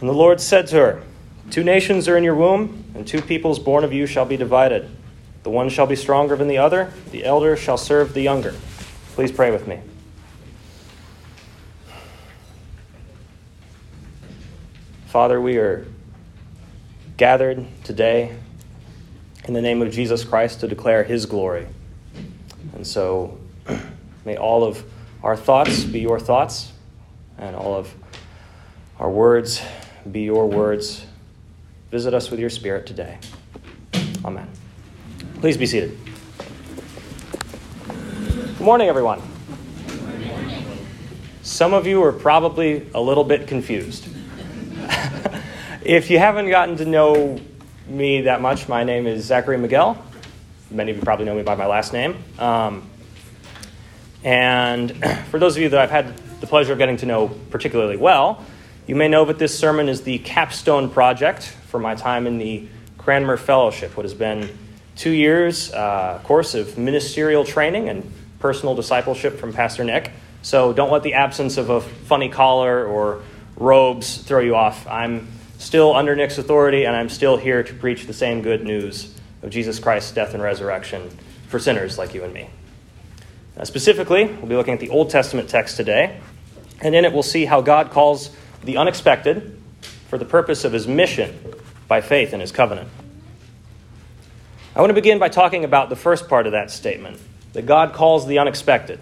And the Lord said to her, Two nations are in your womb, and two peoples born of you shall be divided. The one shall be stronger than the other, the elder shall serve the younger. Please pray with me. Father, we are gathered today in the name of Jesus Christ to declare his glory. And so may all of our thoughts be your thoughts, and all of our words be your words. Visit us with your Spirit today. Amen. Please be seated. Good morning, everyone. Some of you are probably a little bit confused. if you haven't gotten to know me that much, my name is Zachary Miguel. Many of you probably know me by my last name. Um, and for those of you that I've had the pleasure of getting to know particularly well, you may know that this sermon is the capstone project for my time in the Cranmer Fellowship, what has been two years uh, course of ministerial training and personal discipleship from Pastor Nick. So don't let the absence of a funny collar or robes throw you off. I'm still under Nick's authority, and I'm still here to preach the same good news of Jesus Christ's death and resurrection for sinners like you and me. Now, specifically, we'll be looking at the Old Testament text today, and in it we'll see how God calls the unexpected for the purpose of his mission by faith in his covenant. I want to begin by talking about the first part of that statement that God calls the unexpected.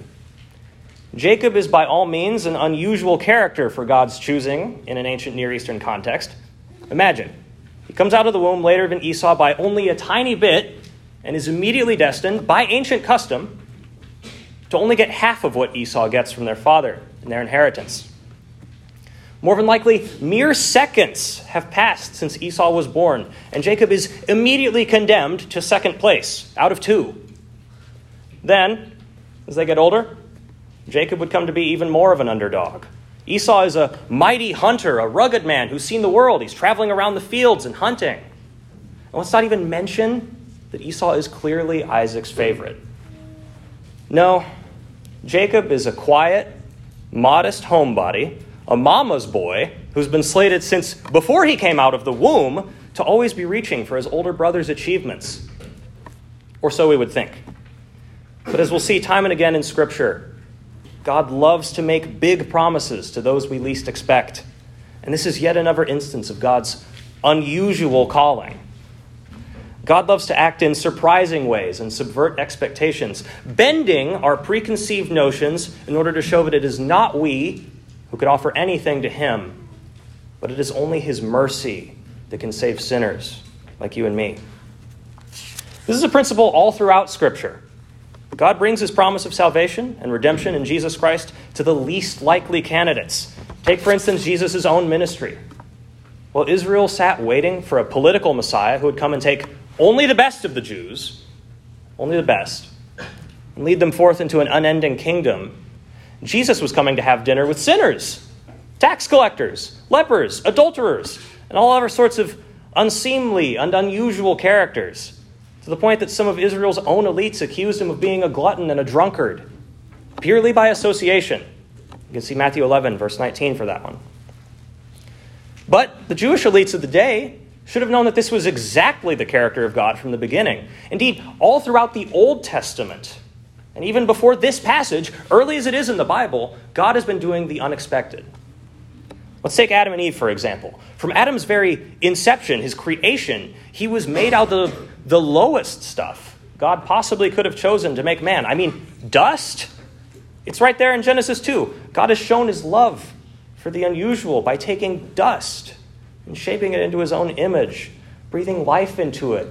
Jacob is by all means an unusual character for God's choosing in an ancient Near Eastern context. Imagine, he comes out of the womb later than Esau by only a tiny bit and is immediately destined, by ancient custom, to only get half of what Esau gets from their father in their inheritance. More than likely, mere seconds have passed since Esau was born, and Jacob is immediately condemned to second place out of two. Then, as they get older, Jacob would come to be even more of an underdog. Esau is a mighty hunter, a rugged man who's seen the world. He's traveling around the fields and hunting. And let's not even mention that Esau is clearly Isaac's favorite. No, Jacob is a quiet, modest homebody a mama's boy who's been slated since before he came out of the womb to always be reaching for his older brother's achievements. Or so we would think. But as we'll see time and again in Scripture, God loves to make big promises to those we least expect. And this is yet another instance of God's unusual calling. God loves to act in surprising ways and subvert expectations, bending our preconceived notions in order to show that it is not we who could offer anything to him, but it is only his mercy that can save sinners like you and me. This is a principle all throughout Scripture. God brings his promise of salvation and redemption in Jesus Christ to the least likely candidates. Take, for instance, Jesus' own ministry. While Israel sat waiting for a political Messiah who would come and take only the best of the Jews, only the best, and lead them forth into an unending kingdom, Jesus was coming to have dinner with sinners, tax collectors, lepers, adulterers, and all other sorts of unseemly and unusual characters, to the point that some of Israel's own elites accused him of being a glutton and a drunkard, purely by association. You can see Matthew 11, verse 19 for that one. But the Jewish elites of the day should have known that this was exactly the character of God from the beginning. Indeed, all throughout the Old Testament, and even before this passage, early as it is in the Bible, God has been doing the unexpected. Let's take Adam and Eve, for example. From Adam's very inception, his creation, he was made out of the lowest stuff God possibly could have chosen to make man. I mean, dust. It's right there in Genesis 2. God has shown his love for the unusual by taking dust and shaping it into his own image, breathing life into it,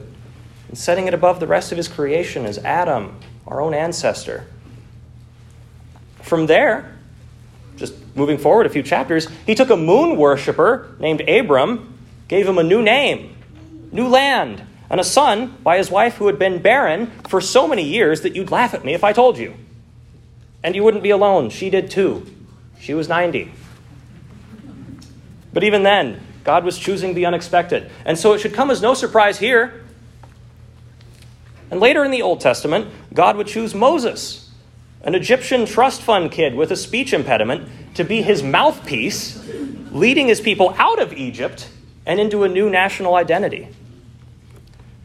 and setting it above the rest of his creation as Adam our own ancestor. From there, just moving forward a few chapters, he took a moon worshiper named Abram, gave him a new name, new land, and a son by his wife who had been barren for so many years that you'd laugh at me if I told you. And you wouldn't be alone. She did too. She was 90. But even then, God was choosing the unexpected. And so it should come as no surprise here and later in the Old Testament, God would choose Moses, an Egyptian trust fund kid with a speech impediment, to be his mouthpiece leading his people out of Egypt and into a new national identity.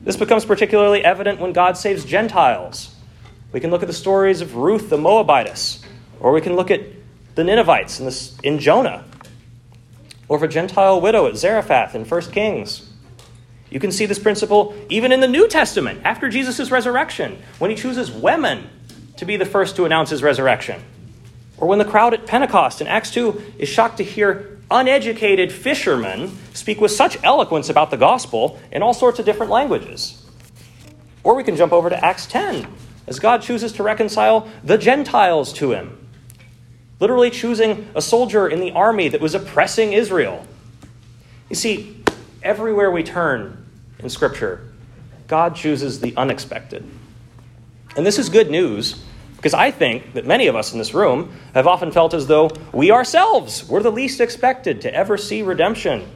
This becomes particularly evident when God saves Gentiles. We can look at the stories of Ruth the Moabitess, or we can look at the Ninevites in, this, in Jonah, or of a Gentile widow at Zarephath in 1 Kings. You can see this principle even in the New Testament after Jesus' resurrection, when he chooses women to be the first to announce his resurrection. Or when the crowd at Pentecost in Acts 2 is shocked to hear uneducated fishermen speak with such eloquence about the gospel in all sorts of different languages. Or we can jump over to Acts 10 as God chooses to reconcile the Gentiles to him, literally choosing a soldier in the army that was oppressing Israel. You see, everywhere we turn in Scripture, God chooses the unexpected. And this is good news because I think that many of us in this room have often felt as though we ourselves were the least expected to ever see redemption.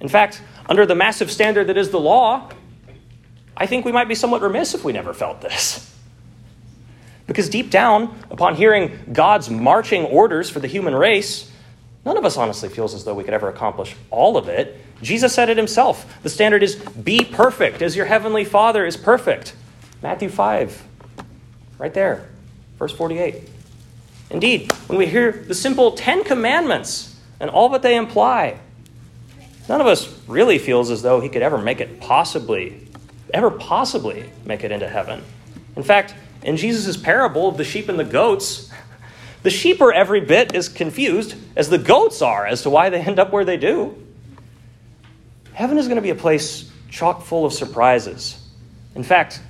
In fact, under the massive standard that is the law, I think we might be somewhat remiss if we never felt this. Because deep down, upon hearing God's marching orders for the human race, none of us honestly feels as though we could ever accomplish all of it. Jesus said it himself. The standard is be perfect as your heavenly Father is perfect. Matthew 5, right there. Verse 48. Indeed, when we hear the simple Ten Commandments and all that they imply, none of us really feels as though he could ever make it possibly, ever possibly make it into heaven. In fact, in Jesus' parable of the sheep and the goats, the sheep are every bit as confused as the goats are as to why they end up where they do. Heaven is going to be a place chock full of surprises. In fact,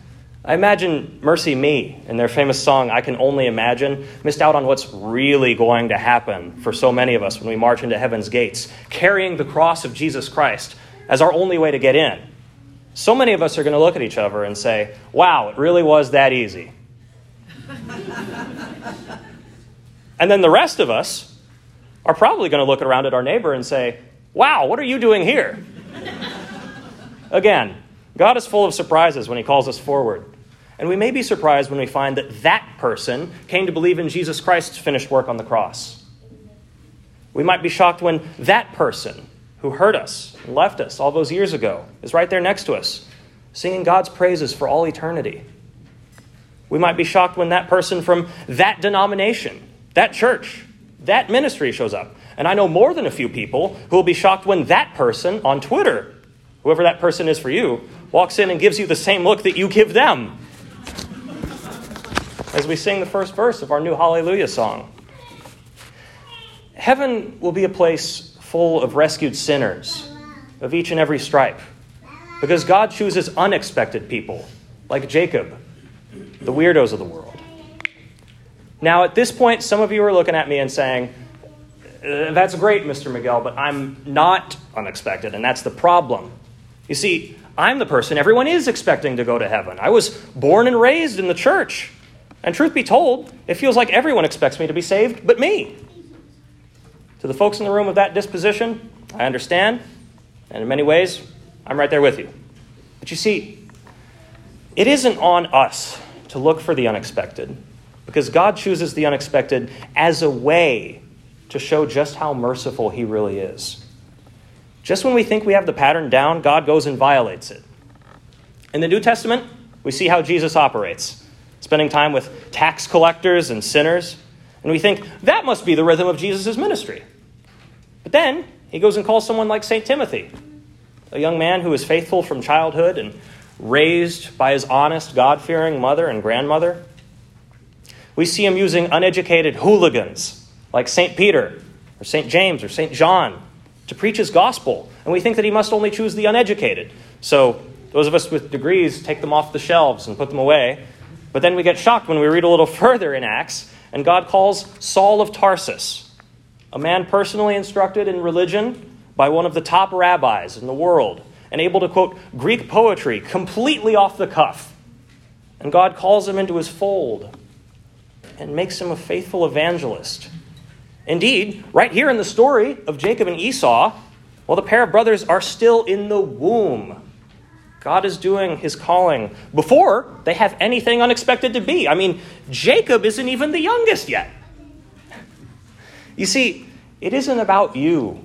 I imagine MercyMe in their famous song, I Can Only Imagine, missed out on what's really going to happen for so many of us when we march into heaven's gates, carrying the cross of Jesus Christ as our only way to get in. So many of us are going to look at each other and say, Wow, it really was that easy. And then the rest of us are probably going to look around at our neighbor and say, Wow, what are you doing here? Again, God is full of surprises when He calls us forward. And we may be surprised when we find that that person came to believe in Jesus Christ's finished work on the cross. We might be shocked when that person who hurt us and left us all those years ago is right there next to us, singing God's praises for all eternity. We might be shocked when that person from that denomination, that church, that ministry shows up. And I know more than a few people who will be shocked when that person on Twitter, whoever that person is for you, walks in and gives you the same look that you give them as we sing the first verse of our new Hallelujah song. Heaven will be a place full of rescued sinners of each and every stripe because God chooses unexpected people like Jacob, the weirdos of the world. Now, at this point, some of you are looking at me and saying, uh, That's great, Mr. Miguel, but I'm not unexpected, and that's the problem. You see, I'm the person everyone is expecting to go to heaven. I was born and raised in the church. And truth be told, it feels like everyone expects me to be saved but me. To the folks in the room of that disposition, I understand. And in many ways, I'm right there with you. But you see, it isn't on us to look for the unexpected because God chooses the unexpected as a way to show just how merciful He really is. Just when we think we have the pattern down, God goes and violates it. In the New Testament, we see how Jesus operates, spending time with tax collectors and sinners, and we think that must be the rhythm of Jesus' ministry. But then he goes and calls someone like St. Timothy, a young man who was faithful from childhood and raised by his honest, God fearing mother and grandmother. We see him using uneducated hooligans like St. Peter or St. James or St. John to preach his gospel, and we think that he must only choose the uneducated. So, those of us with degrees take them off the shelves and put them away. But then we get shocked when we read a little further in Acts, and God calls Saul of Tarsus, a man personally instructed in religion by one of the top rabbis in the world, and able to quote Greek poetry completely off the cuff. And God calls him into his fold and makes him a faithful evangelist Indeed, right here in the story of Jacob and Esau, while the pair of brothers are still in the womb, God is doing his calling before they have anything unexpected to be. I mean, Jacob isn't even the youngest yet. You see, it isn't about you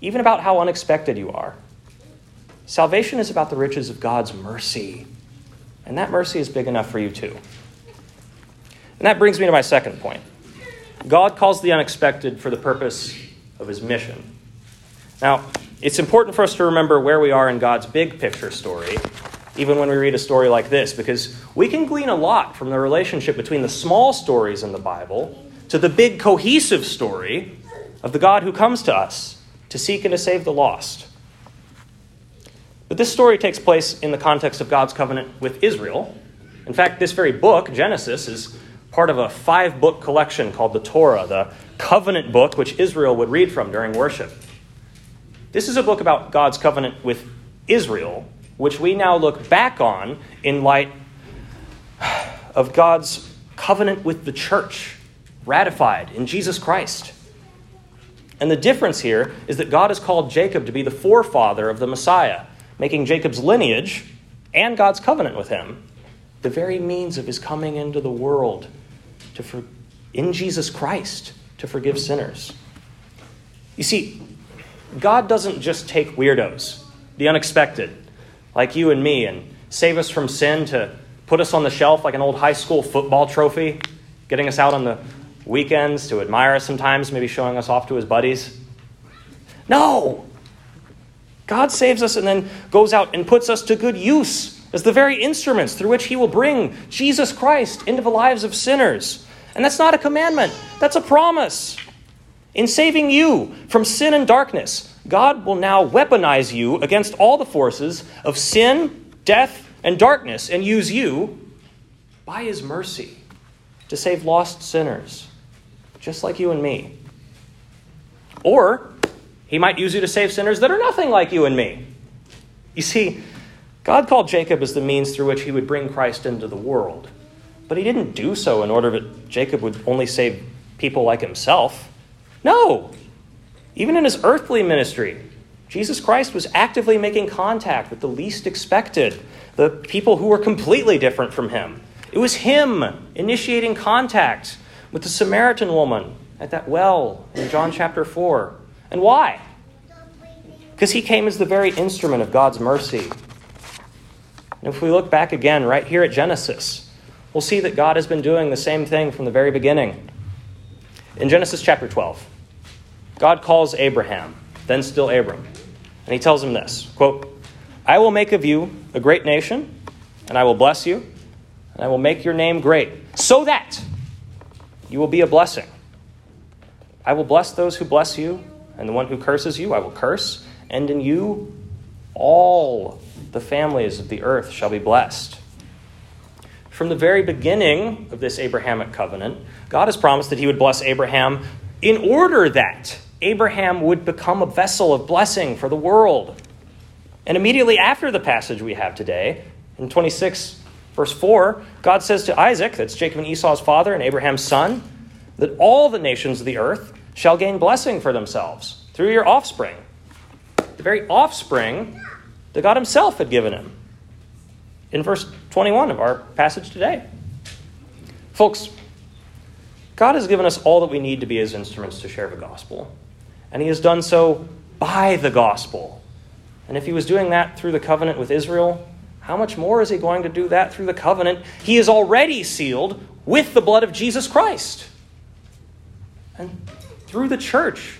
even about how unexpected you are. Salvation is about the riches of God's mercy, and that mercy is big enough for you too. And that brings me to my second point. God calls the unexpected for the purpose of his mission. Now, it's important for us to remember where we are in God's big picture story, even when we read a story like this, because we can glean a lot from the relationship between the small stories in the Bible to the big cohesive story of the God who comes to us to seek and to save the lost. But this story takes place in the context of God's covenant with Israel. In fact, this very book, Genesis, is part of a five book collection called the Torah, the covenant book which Israel would read from during worship. This is a book about God's covenant with Israel, which we now look back on in light of God's covenant with the church, ratified in Jesus Christ. And the difference here is that God has called Jacob to be the forefather of the Messiah, making Jacob's lineage and God's covenant with him the very means of his coming into the world to for, in Jesus Christ to forgive sinners. You see, God doesn't just take weirdos, the unexpected, like you and me, and save us from sin to put us on the shelf like an old high school football trophy, getting us out on the weekends to admire us sometimes, maybe showing us off to his buddies. No! God saves us and then goes out and puts us to good use as the very instruments through which he will bring Jesus Christ into the lives of sinners. And that's not a commandment, that's a promise. In saving you from sin and darkness, God will now weaponize you against all the forces of sin, death, and darkness and use you by his mercy to save lost sinners, just like you and me. Or he might use you to save sinners that are nothing like you and me. You see, God called Jacob as the means through which he would bring Christ into the world. But he didn't do so in order that Jacob would only save people like himself. No! Even in his earthly ministry, Jesus Christ was actively making contact with the least expected, the people who were completely different from him. It was him initiating contact with the Samaritan woman at that well in John chapter 4. And why? Because he came as the very instrument of God's mercy. And if we look back again right here at Genesis, we'll see that God has been doing the same thing from the very beginning. In Genesis chapter 12, God calls Abraham, then still Abram, and he tells him this quote, I will make of you a great nation, and I will bless you, and I will make your name great, so that you will be a blessing. I will bless those who bless you, and the one who curses you I will curse, and in you all the families of the earth shall be blessed. From the very beginning of this Abrahamic covenant, God has promised that he would bless Abraham in order that Abraham would become a vessel of blessing for the world. And immediately after the passage we have today, in 26, verse 4, God says to Isaac, that's Jacob and Esau's father and Abraham's son, that all the nations of the earth shall gain blessing for themselves through your offspring. The very offspring that God Himself had given him in verse 21 of our passage today. Folks, God has given us all that we need to be His instruments to share the gospel, and He has done so by the gospel. And if He was doing that through the covenant with Israel, how much more is He going to do that through the covenant He is already sealed with the blood of Jesus Christ? And through the church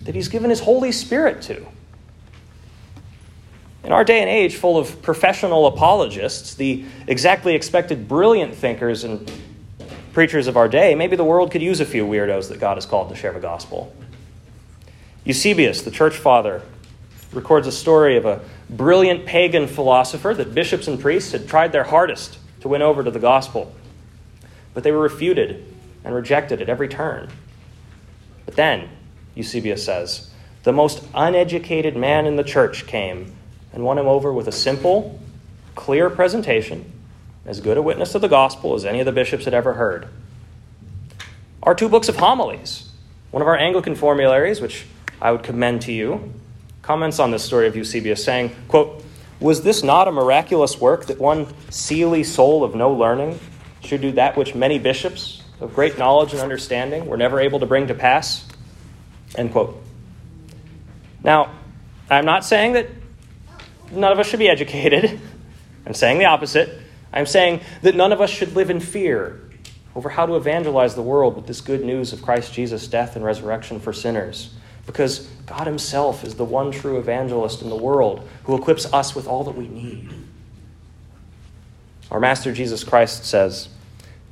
that He's given His Holy Spirit to. In our day and age, full of professional apologists, the exactly expected brilliant thinkers and preachers of our day, maybe the world could use a few weirdos that God has called to share the gospel. Eusebius, the church father, records a story of a brilliant pagan philosopher that bishops and priests had tried their hardest to win over to the gospel. But they were refuted and rejected at every turn. But then, Eusebius says, the most uneducated man in the church came and won him over with a simple, clear presentation, as good a witness of the gospel as any of the bishops had ever heard. Our two books of homilies, one of our Anglican formularies, which I would commend to you, comments on this story of Eusebius, saying, quote, Was this not a miraculous work that one seely soul of no learning should do that which many bishops of great knowledge and understanding were never able to bring to pass? End quote. Now, I'm not saying that none of us should be educated. I'm saying the opposite. I'm saying that none of us should live in fear over how to evangelize the world with this good news of Christ Jesus' death and resurrection for sinners. Because God Himself is the one true evangelist in the world who equips us with all that we need. Our Master Jesus Christ says,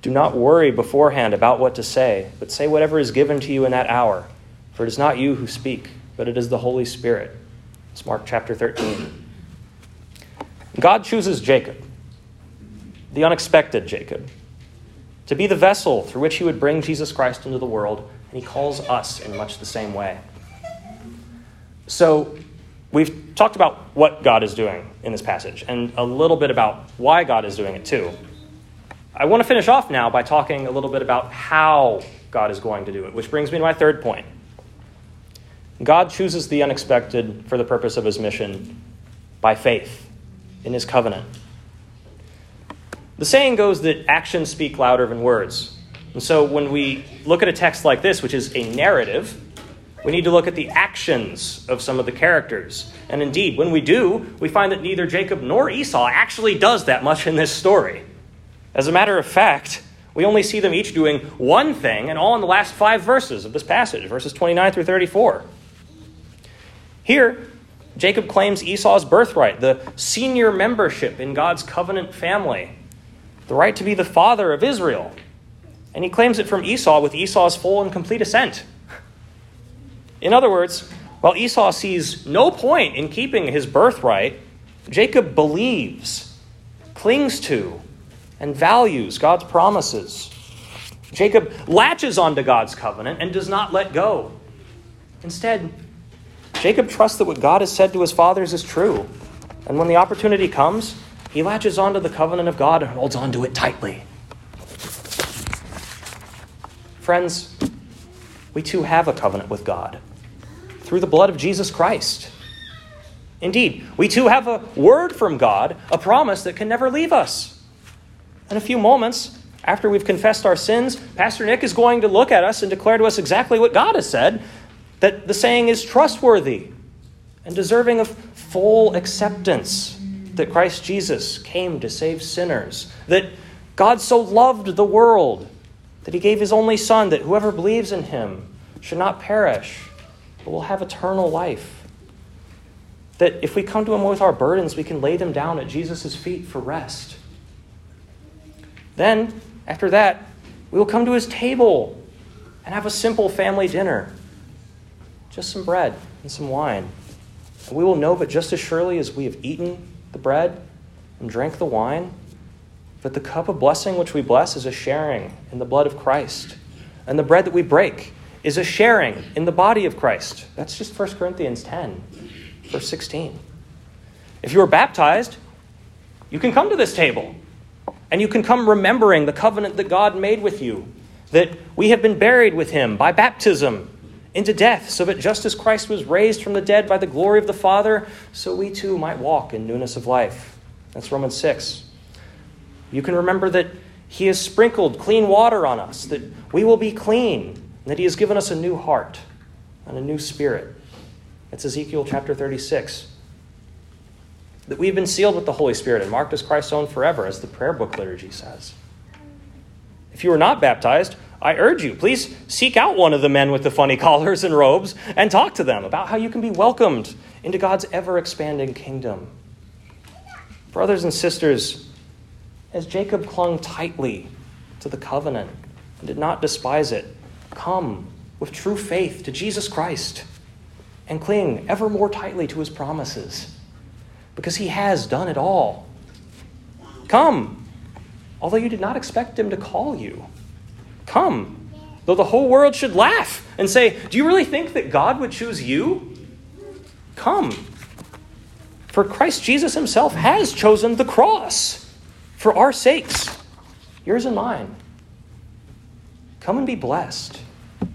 Do not worry beforehand about what to say, but say whatever is given to you in that hour, for it is not you who speak, but it is the Holy Spirit. It's Mark chapter 13. God chooses Jacob, the unexpected Jacob to be the vessel through which he would bring Jesus Christ into the world, and he calls us in much the same way. So, we've talked about what God is doing in this passage, and a little bit about why God is doing it too. I want to finish off now by talking a little bit about how God is going to do it, which brings me to my third point. God chooses the unexpected for the purpose of his mission by faith in his covenant. The saying goes that actions speak louder than words. And so when we look at a text like this, which is a narrative, we need to look at the actions of some of the characters. And indeed, when we do, we find that neither Jacob nor Esau actually does that much in this story. As a matter of fact, we only see them each doing one thing, and all in the last five verses of this passage, verses 29 through 34. Here, Jacob claims Esau's birthright, the senior membership in God's covenant family the right to be the father of Israel. And he claims it from Esau with Esau's full and complete assent. In other words, while Esau sees no point in keeping his birthright, Jacob believes, clings to, and values God's promises. Jacob latches onto God's covenant and does not let go. Instead, Jacob trusts that what God has said to his fathers is true. And when the opportunity comes, he latches onto the covenant of God and holds onto it tightly. Friends, we too have a covenant with God through the blood of Jesus Christ. Indeed, we too have a word from God, a promise that can never leave us. In a few moments, after we've confessed our sins, Pastor Nick is going to look at us and declare to us exactly what God has said that the saying is trustworthy and deserving of full acceptance that Christ Jesus came to save sinners, that God so loved the world that he gave his only Son, that whoever believes in him should not perish, but will have eternal life. That if we come to him with our burdens, we can lay them down at Jesus' feet for rest. Then, after that, we will come to his table and have a simple family dinner just some bread and some wine. And we will know, but just as surely as we have eaten the bread and drank the wine. that the cup of blessing which we bless is a sharing in the blood of Christ. And the bread that we break is a sharing in the body of Christ. That's just 1 Corinthians 10, verse 16. If you are baptized, you can come to this table. And you can come remembering the covenant that God made with you, that we have been buried with him by baptism into death, so that just as Christ was raised from the dead by the glory of the Father, so we too might walk in newness of life. That's Romans 6. You can remember that He has sprinkled clean water on us, that we will be clean, and that He has given us a new heart and a new spirit. That's Ezekiel chapter 36. That we've been sealed with the Holy Spirit and marked as Christ's own forever, as the prayer book liturgy says. If you are not baptized, I urge you, please seek out one of the men with the funny collars and robes and talk to them about how you can be welcomed into God's ever expanding kingdom. Brothers and sisters, as Jacob clung tightly to the covenant and did not despise it, come with true faith to Jesus Christ and cling ever more tightly to his promises because he has done it all. Come, although you did not expect him to call you. Come. Though the whole world should laugh and say, Do you really think that God would choose you? Come. For Christ Jesus himself has chosen the cross for our sakes, yours and mine. Come and be blessed,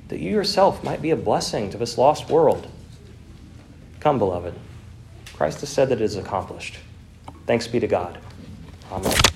that you yourself might be a blessing to this lost world. Come, beloved. Christ has said that it is accomplished. Thanks be to God. Amen.